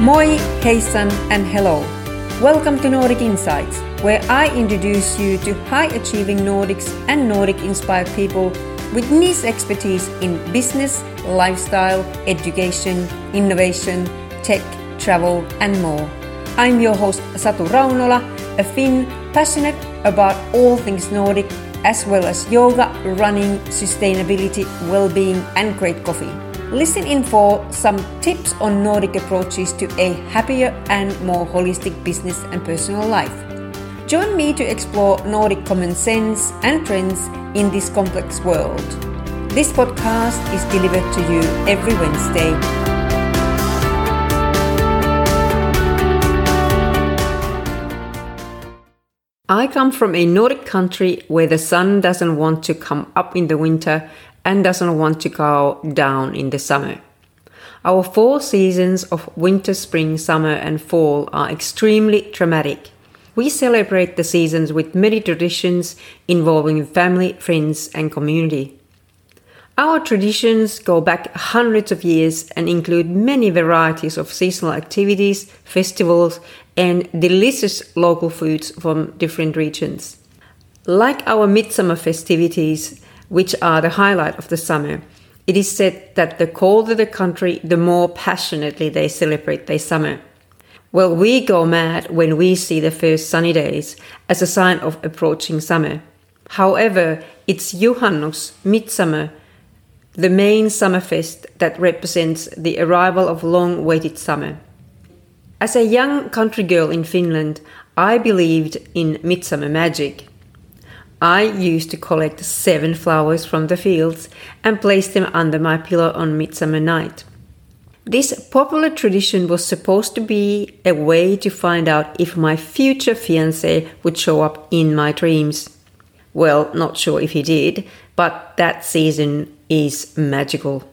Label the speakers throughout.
Speaker 1: Moi, Heisan, and hello. Welcome to Nordic Insights, where I introduce you to high achieving Nordics and Nordic inspired people with niche expertise in business, lifestyle, education, innovation, tech, travel, and more. I'm your host Satu Raunola, a Finn passionate about all things Nordic, as well as yoga, running, sustainability, well being, and great coffee. Listen in for some tips on Nordic approaches to a happier and more holistic business and personal life. Join me to explore Nordic common sense and trends in this complex world. This podcast is delivered to you every Wednesday. I come from a Nordic country where the sun doesn't want to come up in the winter and doesn't want to go down in the summer. Our four seasons of winter, spring, summer, and fall are extremely dramatic. We celebrate the seasons with many traditions involving family, friends, and community. Our traditions go back hundreds of years and include many varieties of seasonal activities, festivals, and delicious local foods from different regions. Like our midsummer festivities, which are the highlight of the summer. It is said that the colder the country, the more passionately they celebrate their summer. Well, we go mad when we see the first sunny days as a sign of approaching summer. However, it's Juhannus, midsummer, the main summer fest that represents the arrival of long awaited summer. As a young country girl in Finland, I believed in midsummer magic. I used to collect seven flowers from the fields and place them under my pillow on midsummer night. This popular tradition was supposed to be a way to find out if my future fiance would show up in my dreams. Well, not sure if he did, but that season is magical.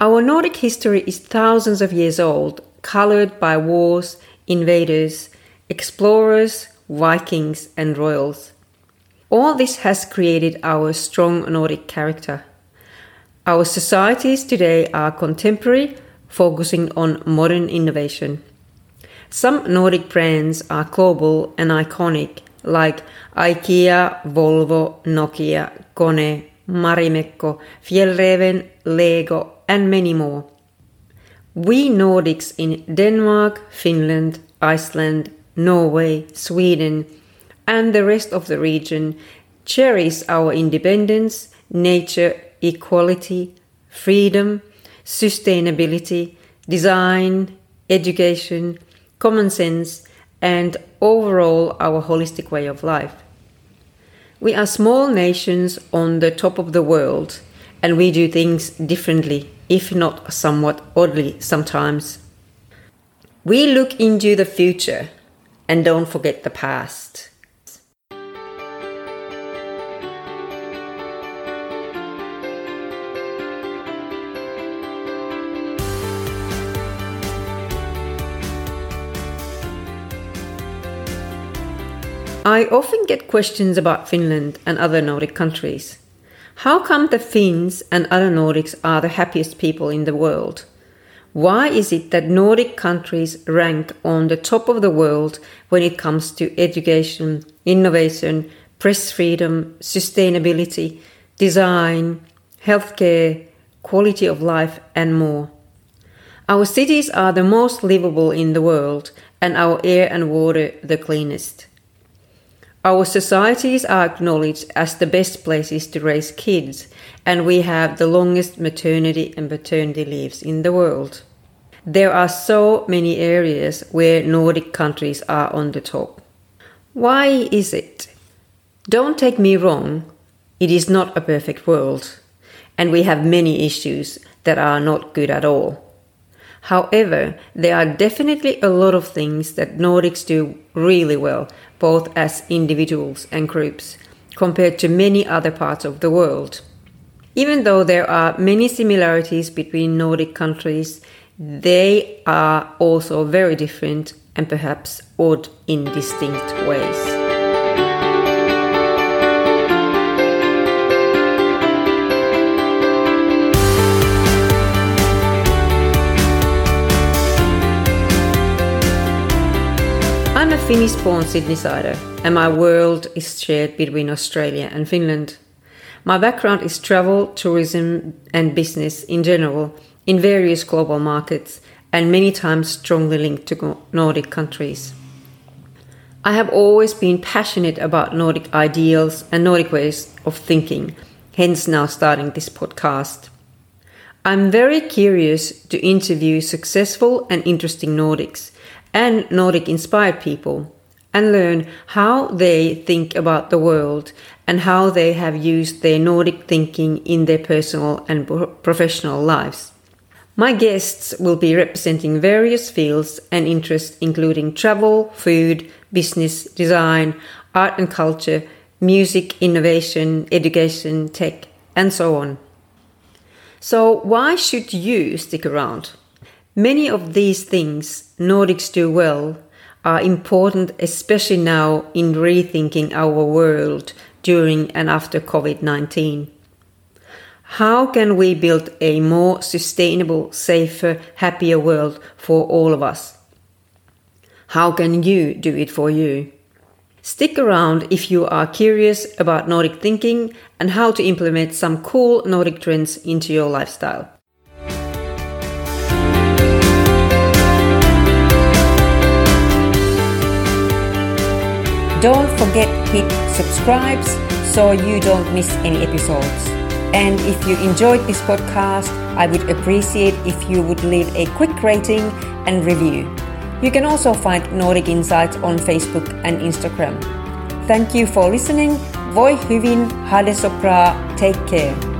Speaker 1: Our Nordic history is thousands of years old, colored by wars, invaders, explorers, Vikings, and royals. All this has created our strong Nordic character. Our societies today are contemporary, focusing on modern innovation. Some Nordic brands are global and iconic, like IKEA, Volvo, Nokia, Kone, Marimekko, Fjällräven, Lego, and many more. We Nordics in Denmark, Finland, Iceland, Norway, Sweden, and the rest of the region cherish our independence, nature, equality, freedom, sustainability, design, education, common sense, and overall our holistic way of life. We are small nations on the top of the world, and we do things differently, if not somewhat oddly sometimes. We look into the future and don't forget the past. I often get questions about Finland and other Nordic countries. How come the Finns and other Nordics are the happiest people in the world? Why is it that Nordic countries rank on the top of the world when it comes to education, innovation, press freedom, sustainability, design, healthcare, quality of life, and more? Our cities are the most livable in the world, and our air and water the cleanest. Our societies are acknowledged as the best places to raise kids, and we have the longest maternity and paternity leaves in the world. There are so many areas where Nordic countries are on the top. Why is it? Don't take me wrong, it is not a perfect world, and we have many issues that are not good at all. However, there are definitely a lot of things that Nordics do really well, both as individuals and groups, compared to many other parts of the world. Even though there are many similarities between Nordic countries, they are also very different and perhaps odd in distinct ways. I'm a Finnish born Sydneysider, and my world is shared between Australia and Finland. My background is travel, tourism, and business in general in various global markets, and many times strongly linked to Nordic countries. I have always been passionate about Nordic ideals and Nordic ways of thinking, hence now starting this podcast. I'm very curious to interview successful and interesting Nordics and Nordic inspired people and learn how they think about the world and how they have used their Nordic thinking in their personal and professional lives. My guests will be representing various fields and interests, including travel, food, business, design, art and culture, music, innovation, education, tech, and so on. So, why should you stick around? Many of these things Nordics do well are important, especially now in rethinking our world during and after COVID 19. How can we build a more sustainable, safer, happier world for all of us? How can you do it for you? Stick around if you are curious about Nordic thinking and how to implement some cool Nordic trends into your lifestyle. Don't forget hit subscribes so you don't miss any episodes. And if you enjoyed this podcast, I would appreciate if you would leave a quick rating and review. You can also find Nordic Insights on Facebook and Instagram. Thank you for listening. Voi hyvin, hade so bra, take care.